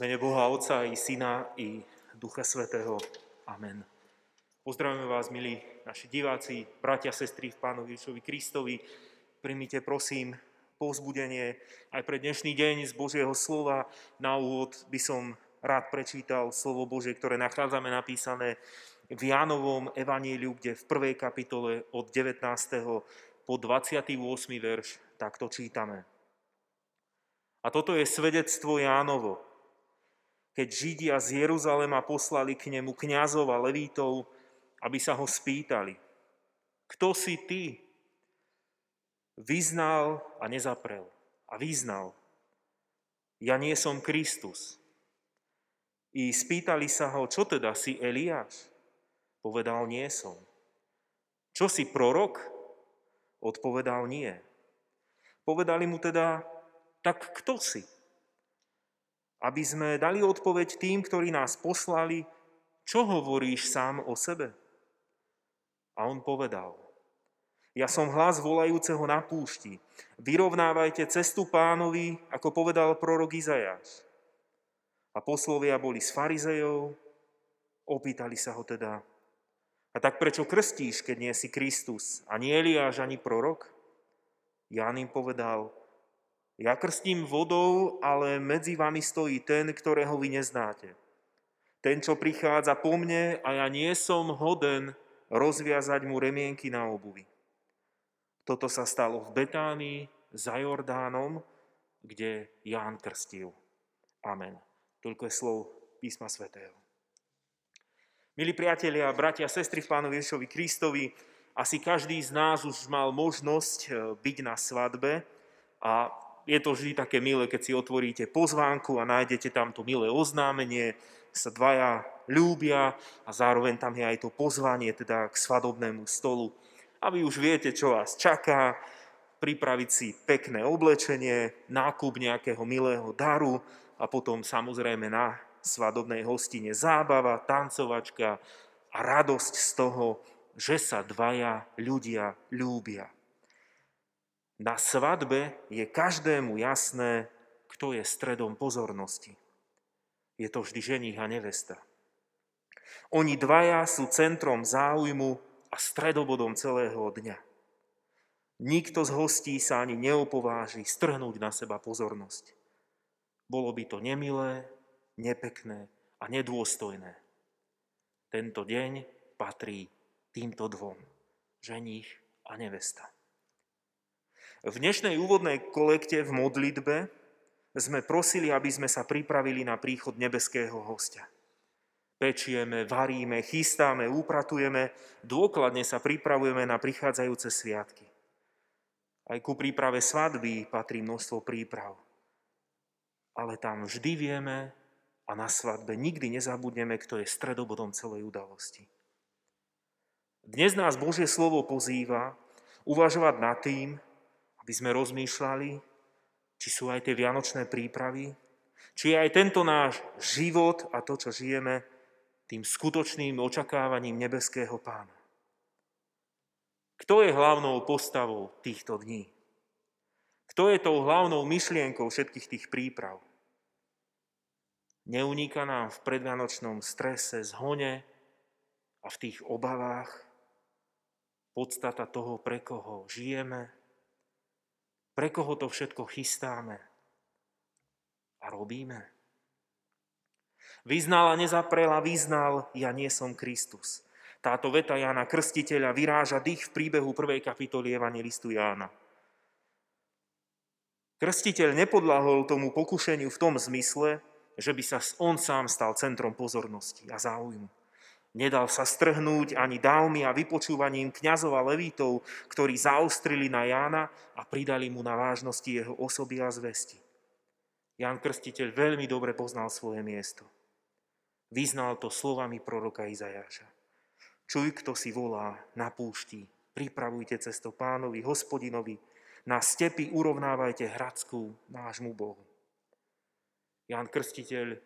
Mene Boha Otca i Syna i Ducha Svetého. Amen. Pozdravujeme vás, milí naši diváci, bratia, sestry v Pánovi Ježišovi Kristovi. Primite prosím povzbudenie aj pre dnešný deň z Božieho slova. Na úvod by som rád prečítal slovo Božie, ktoré nachádzame napísané v Jánovom evaníliu, kde v prvej kapitole od 19. po 28. verš takto čítame. A toto je svedectvo Jánovo, keď Židia z Jeruzalema poslali k nemu kňazov a levítov, aby sa ho spýtali, kto si ty? Vyznal a nezaprel. A vyznal, ja nie som Kristus. I spýtali sa ho, čo teda si Eliáš? Povedal, nie som. Čo si prorok? Odpovedal, nie. Povedali mu teda, tak kto si? Aby sme dali odpoveď tým, ktorí nás poslali, čo hovoríš sám o sebe? A on povedal, ja som hlas volajúceho na púšti. Vyrovnávajte cestu pánovi, ako povedal prorok Izajáš. A poslovia boli s farizejov, opýtali sa ho teda, a tak prečo krstíš, keď nie si Kristus, ani Eliáš, ani prorok? Ján im povedal, ja krstím vodou, ale medzi vami stojí ten, ktorého vy neznáte. Ten, čo prichádza po mne a ja nie som hoden rozviazať mu remienky na obuvi. Toto sa stalo v Betánii za Jordánom, kde Ján krstil. Amen. Toľko je slov písma svätého. Milí priatelia, bratia, sestry v Pánovi Ježovi Kristovi, asi každý z nás už mal možnosť eh, byť na svadbe a je to vždy také milé, keď si otvoríte pozvánku a nájdete tam to milé oznámenie, sa dvaja ľúbia a zároveň tam je aj to pozvanie teda k svadobnému stolu. A vy už viete, čo vás čaká, pripraviť si pekné oblečenie, nákup nejakého milého daru a potom samozrejme na svadobnej hostine zábava, tancovačka a radosť z toho, že sa dvaja ľudia ľúbia. Na svadbe je každému jasné, kto je stredom pozornosti. Je to vždy ženich a nevesta. Oni dvaja sú centrom záujmu a stredobodom celého dňa. Nikto z hostí sa ani neopováži strhnúť na seba pozornosť. Bolo by to nemilé, nepekné a nedôstojné. Tento deň patrí týmto dvom, ženích a nevesta. V dnešnej úvodnej kolekte v modlitbe sme prosili, aby sme sa pripravili na príchod nebeského hostia. Pečieme, varíme, chystáme, upratujeme, dôkladne sa pripravujeme na prichádzajúce sviatky. Aj ku príprave svadby patrí množstvo príprav. Ale tam vždy vieme a na svadbe nikdy nezabudneme, kto je stredobodom celej udalosti. Dnes nás Božie slovo pozýva uvažovať nad tým, aby sme rozmýšľali, či sú aj tie vianočné prípravy, či je aj tento náš život a to, čo žijeme, tým skutočným očakávaním nebeského pána. Kto je hlavnou postavou týchto dní? Kto je tou hlavnou myšlienkou všetkých tých príprav? Neuníka nám v predvianočnom strese, zhone a v tých obavách podstata toho, pre koho žijeme, pre koho to všetko chystáme a robíme? Vyznal a nezaprela, vyznal, ja nie som Kristus. Táto veta Jána Krstiteľa vyráža dých v príbehu prvej kapitoly Evangelistu Jána. Krstiteľ nepodlahol tomu pokušeniu v tom zmysle, že by sa on sám stal centrom pozornosti a záujmu. Nedal sa strhnúť ani dávmi a vypočúvaním kňazov a levítov, ktorí zaostrili na Jána a pridali mu na vážnosti jeho osoby a zvesti. Ján Krstiteľ veľmi dobre poznal svoje miesto. Vyznal to slovami proroka Izajáša. Čuj, kto si volá na púšti, pripravujte cesto pánovi, hospodinovi, na stepy urovnávajte hradskú nášmu Bohu. Ján Krstiteľ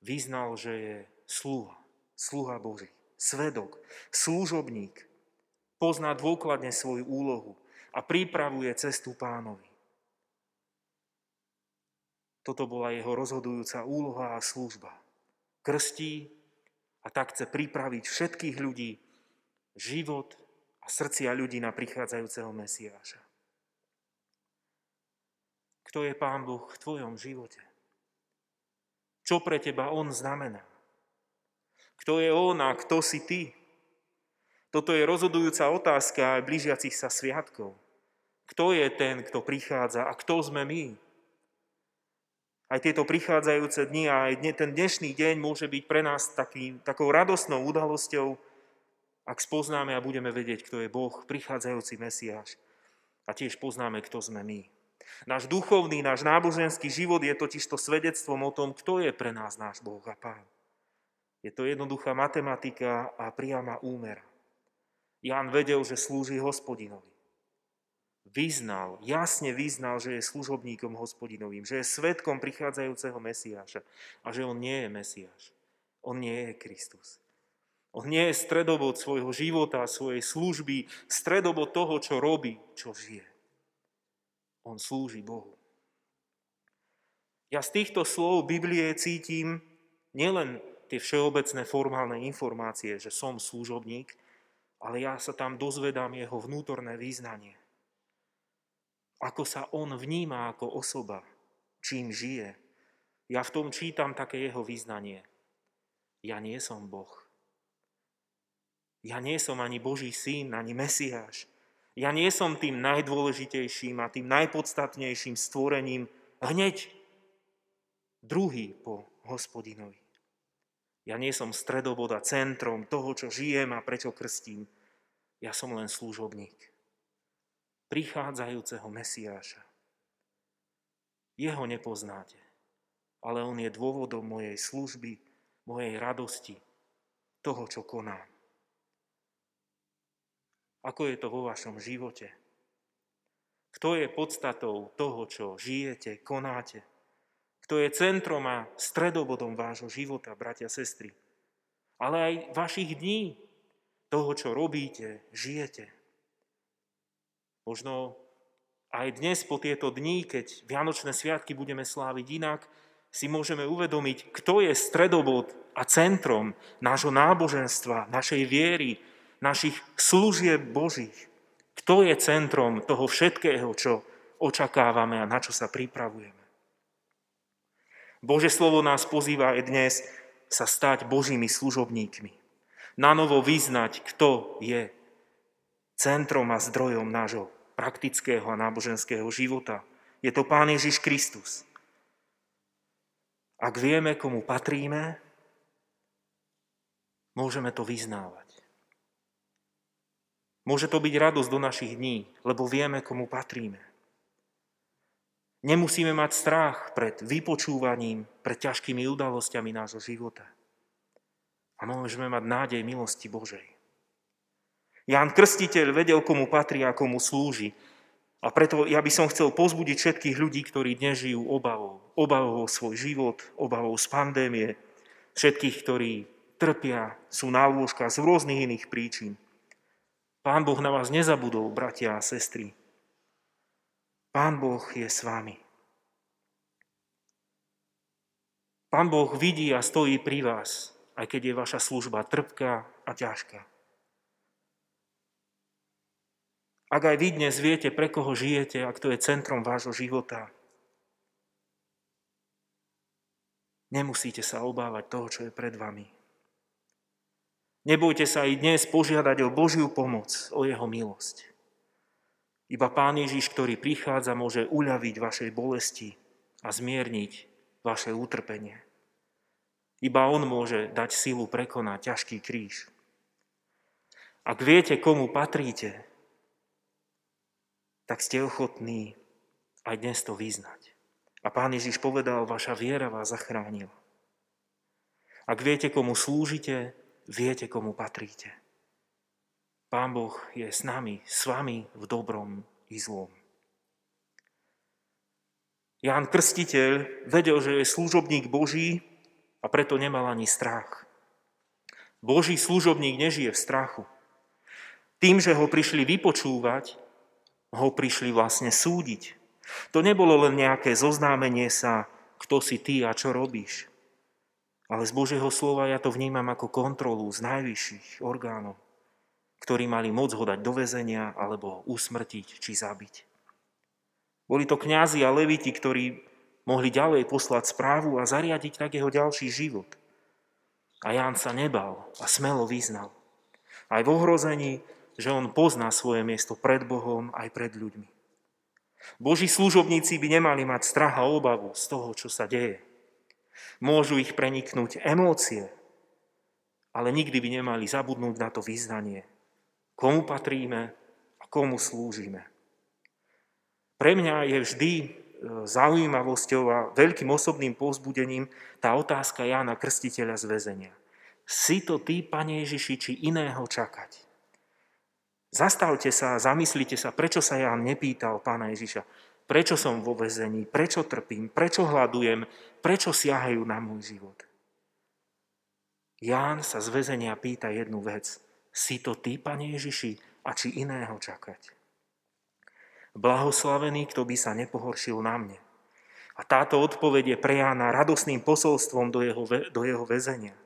vyznal, že je sluha sluha Boží, svedok, služobník, pozná dôkladne svoju úlohu a pripravuje cestu pánovi. Toto bola jeho rozhodujúca úloha a služba. Krstí a tak chce pripraviť všetkých ľudí, život a srdcia ľudí na prichádzajúceho Mesiáša. Kto je Pán Boh v tvojom živote? Čo pre teba On znamená? Kto je On a kto si ty? Toto je rozhodujúca otázka aj blížiacich sa sviatkov. Kto je ten, kto prichádza a kto sme my? Aj tieto prichádzajúce dni a aj ten dnešný deň môže byť pre nás taký, takou radosnou udalosťou, ak spoznáme a budeme vedieť, kto je Boh, prichádzajúci Mesiáš. A tiež poznáme, kto sme my. Náš duchovný, náš náboženský život je totiž to svedectvom o tom, kto je pre nás náš Boh a Pán. Je to jednoduchá matematika a priama úmera. Ján vedel, že slúži hospodinovi vyznal, jasne vyznal, že je služobníkom hospodinovým, že je svetkom prichádzajúceho Mesiáša a že on nie je Mesiáš. On nie je Kristus. On nie je stredobod svojho života, svojej služby, stredobod toho, čo robí, čo žije. On slúži Bohu. Ja z týchto slov Biblie cítim nielen tie všeobecné formálne informácie, že som služobník, ale ja sa tam dozvedám jeho vnútorné význanie ako sa on vníma ako osoba, čím žije. Ja v tom čítam také jeho význanie. Ja nie som Boh. Ja nie som ani Boží syn, ani Mesiáš. Ja nie som tým najdôležitejším a tým najpodstatnejším stvorením hneď druhý po hospodinovi. Ja nie som stredoboda, centrom toho, čo žijem a prečo krstím. Ja som len služobník prichádzajúceho Mesiáša. Jeho nepoznáte, ale on je dôvodom mojej služby, mojej radosti, toho, čo konám. Ako je to vo vašom živote? Kto je podstatou toho, čo žijete, konáte? Kto je centrom a stredobodom vášho života, bratia, sestry? Ale aj vašich dní, toho, čo robíte, žijete. Možno aj dnes po tieto dní, keď Vianočné sviatky budeme sláviť inak, si môžeme uvedomiť, kto je stredobod a centrom nášho náboženstva, našej viery, našich služieb Božích. Kto je centrom toho všetkého, čo očakávame a na čo sa pripravujeme. Bože slovo nás pozýva aj dnes sa stať Božími služobníkmi. Na novo vyznať, kto je centrom a zdrojom nášho praktického a náboženského života. Je to Pán Ježiš Kristus. Ak vieme, komu patríme, môžeme to vyznávať. Môže to byť radosť do našich dní, lebo vieme, komu patríme. Nemusíme mať strach pred vypočúvaním, pred ťažkými udalosťami nášho života. A môžeme mať nádej milosti Božej. Ján Krstiteľ vedel, komu patrí a komu slúži. A preto ja by som chcel pozbudiť všetkých ľudí, ktorí dnes žijú obavou. Obavou o svoj život, obavou z pandémie. Všetkých, ktorí trpia, sú na lôžkach z rôznych iných príčin. Pán Boh na vás nezabudol, bratia a sestry. Pán Boh je s vami. Pán Boh vidí a stojí pri vás, aj keď je vaša služba trpká a ťažká. Ak aj vy dnes viete, pre koho žijete a kto je centrom vášho života, nemusíte sa obávať toho, čo je pred vami. Nebojte sa aj dnes požiadať o Božiu pomoc, o Jeho milosť. Iba Pán Ježiš, ktorý prichádza, môže uľaviť vašej bolesti a zmierniť vaše utrpenie. Iba On môže dať silu prekonať ťažký kríž. Ak viete, komu patríte, tak ste ochotní aj dnes to vyznať. A pán Ježiš povedal, vaša viera vás zachránila. Ak viete, komu slúžite, viete, komu patríte. Pán Boh je s nami, s vami v dobrom i zlom. Ján Krstiteľ vedel, že je služobník Boží a preto nemal ani strach. Boží služobník nežije v strachu. Tým, že ho prišli vypočúvať, ho prišli vlastne súdiť. To nebolo len nejaké zoznámenie sa, kto si ty a čo robíš. Ale z Božieho slova ja to vnímam ako kontrolu z najvyšších orgánov, ktorí mali moc ho dať do väzenia alebo usmrtiť či zabiť. Boli to kňazi a leviti, ktorí mohli ďalej poslať správu a zariadiť tak jeho ďalší život. A Ján sa nebal a smelo vyznal. Aj v ohrození, že on pozná svoje miesto pred Bohom aj pred ľuďmi. Boží služobníci by nemali mať strach a obavu z toho, čo sa deje. Môžu ich preniknúť emócie, ale nikdy by nemali zabudnúť na to význanie. Komu patríme a komu slúžime. Pre mňa je vždy e, zaujímavosťou a veľkým osobným povzbudením tá otázka Jána Krstiteľa z väzenia. Si to ty, Pane Ježiši, či iného čakať? Zastavte sa a zamyslite sa, prečo sa Ján nepýtal pána Ježiša, prečo som vo vezení, prečo trpím, prečo hľadujem, prečo siahajú na môj život. Ján sa z väzenia pýta jednu vec. Si to ty, Pane Ježiši, a či iného čakať? Blahoslavený, kto by sa nepohoršil na mne. A táto odpoveď je pre Jána radosným posolstvom do jeho, do jeho väzenia.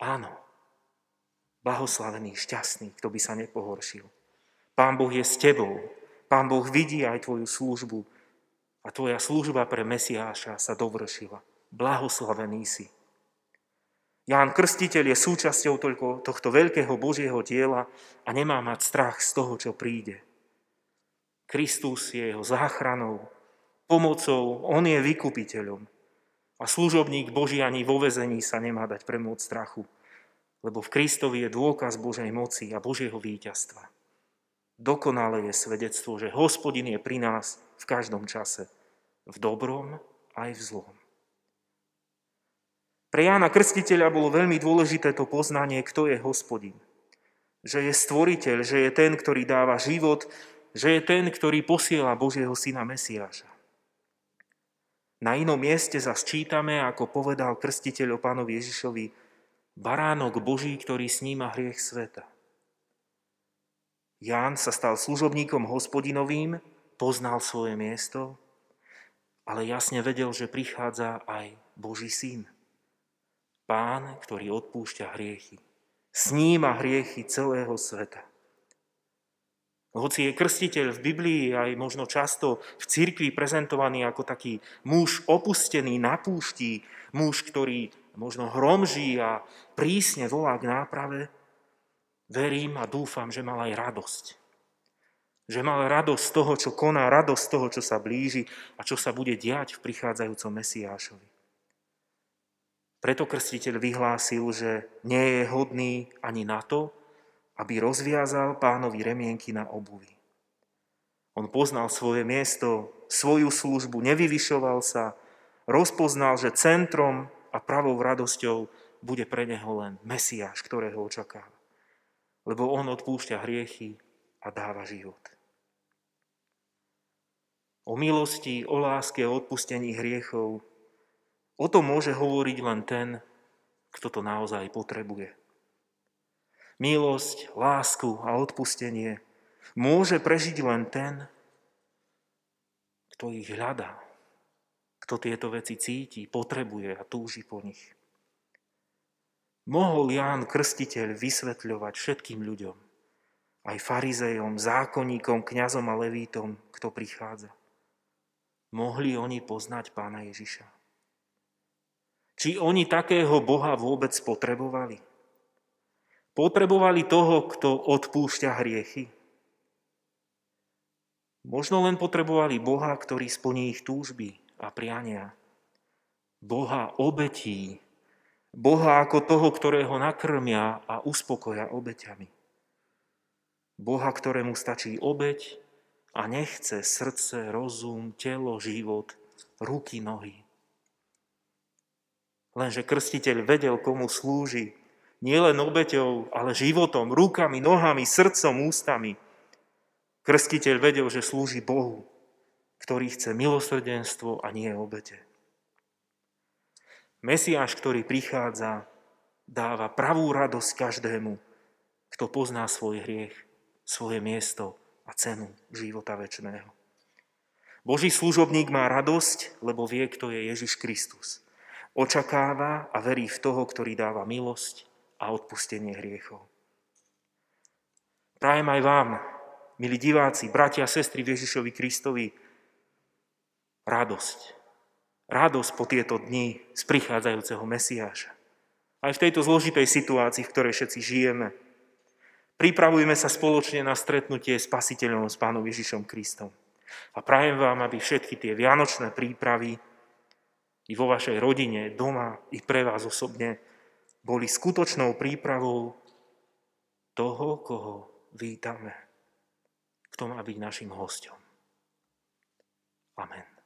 Áno, Blahoslavený, šťastný, kto by sa nepohoršil. Pán Boh je s tebou. Pán Boh vidí aj tvoju službu. A tvoja služba pre Mesiáša sa dovršila. Blahoslavený si. Ján Krstiteľ je súčasťou toľko, tohto veľkého Božieho diela a nemá mať strach z toho, čo príde. Kristus je jeho záchranou, pomocou, on je vykupiteľom. A služobník Boží ani vo vezení sa nemá dať premôcť strachu lebo v Kristovi je dôkaz Božej moci a Božieho víťazstva. Dokonalé je svedectvo, že hospodin je pri nás v každom čase, v dobrom aj v zlom. Pre Jána Krstiteľa bolo veľmi dôležité to poznanie, kto je hospodin. Že je stvoriteľ, že je ten, ktorý dáva život, že je ten, ktorý posiela Božieho syna Mesiáša. Na inom mieste zase čítame, ako povedal krstiteľ o pánovi Ježišovi, baránok Boží, ktorý sníma hriech sveta. Ján sa stal služobníkom hospodinovým, poznal svoje miesto, ale jasne vedel, že prichádza aj Boží syn. Pán, ktorý odpúšťa hriechy. Sníma hriechy celého sveta. Hoci je krstiteľ v Biblii aj možno často v cirkvi prezentovaný ako taký muž opustený na púšti, muž, ktorý možno hromží a prísne volá k náprave, verím a dúfam, že mal aj radosť. Že mal radosť z toho, čo koná, radosť z toho, čo sa blíži a čo sa bude diať v prichádzajúcom Mesiášovi. Preto krstiteľ vyhlásil, že nie je hodný ani na to, aby rozviazal pánovi remienky na obuvi. On poznal svoje miesto, svoju službu, nevyvyšoval sa, rozpoznal, že centrom a pravou radosťou bude pre neho len Mesiáš, ktorého očakáva. Lebo on odpúšťa hriechy a dáva život. O milosti, o láske, o odpustení hriechov, o tom môže hovoriť len ten, kto to naozaj potrebuje. Milosť, lásku a odpustenie môže prežiť len ten, kto ich hľadá kto tieto veci cíti, potrebuje a túži po nich. Mohol Ján Krstiteľ vysvetľovať všetkým ľuďom, aj farizejom, zákonníkom, kňazom a levítom, kto prichádza. Mohli oni poznať pána Ježiša? Či oni takého Boha vôbec potrebovali? Potrebovali toho, kto odpúšťa hriechy? Možno len potrebovali Boha, ktorý splní ich túžby, a priania. Boha obetí, Boha ako toho, ktorého nakrmia a uspokoja obeťami. Boha, ktorému stačí obeť a nechce srdce, rozum, telo, život, ruky, nohy. Lenže krstiteľ vedel, komu slúži, nielen obeťou, ale životom, rukami, nohami, srdcom, ústami. Krstiteľ vedel, že slúži Bohu, ktorý chce milosrdenstvo a nie obete. Mesiáš, ktorý prichádza, dáva pravú radosť každému, kto pozná svoj hriech, svoje miesto a cenu života väčšného. Boží služobník má radosť, lebo vie, kto je Ježiš Kristus. Očakáva a verí v toho, ktorý dáva milosť a odpustenie hriechov. Prajem aj vám, milí diváci, bratia a sestry v Ježišovi Kristovi, radosť. Radosť po tieto dni z prichádzajúceho Mesiáša. Aj v tejto zložitej situácii, v ktorej všetci žijeme. Pripravujeme sa spoločne na stretnutie s Pasiteľom, s Pánom Ježišom Kristom. A prajem vám, aby všetky tie vianočné prípravy i vo vašej rodine, doma, i pre vás osobne boli skutočnou prípravou toho, koho vítame. Kto má byť našim hostom. Amen.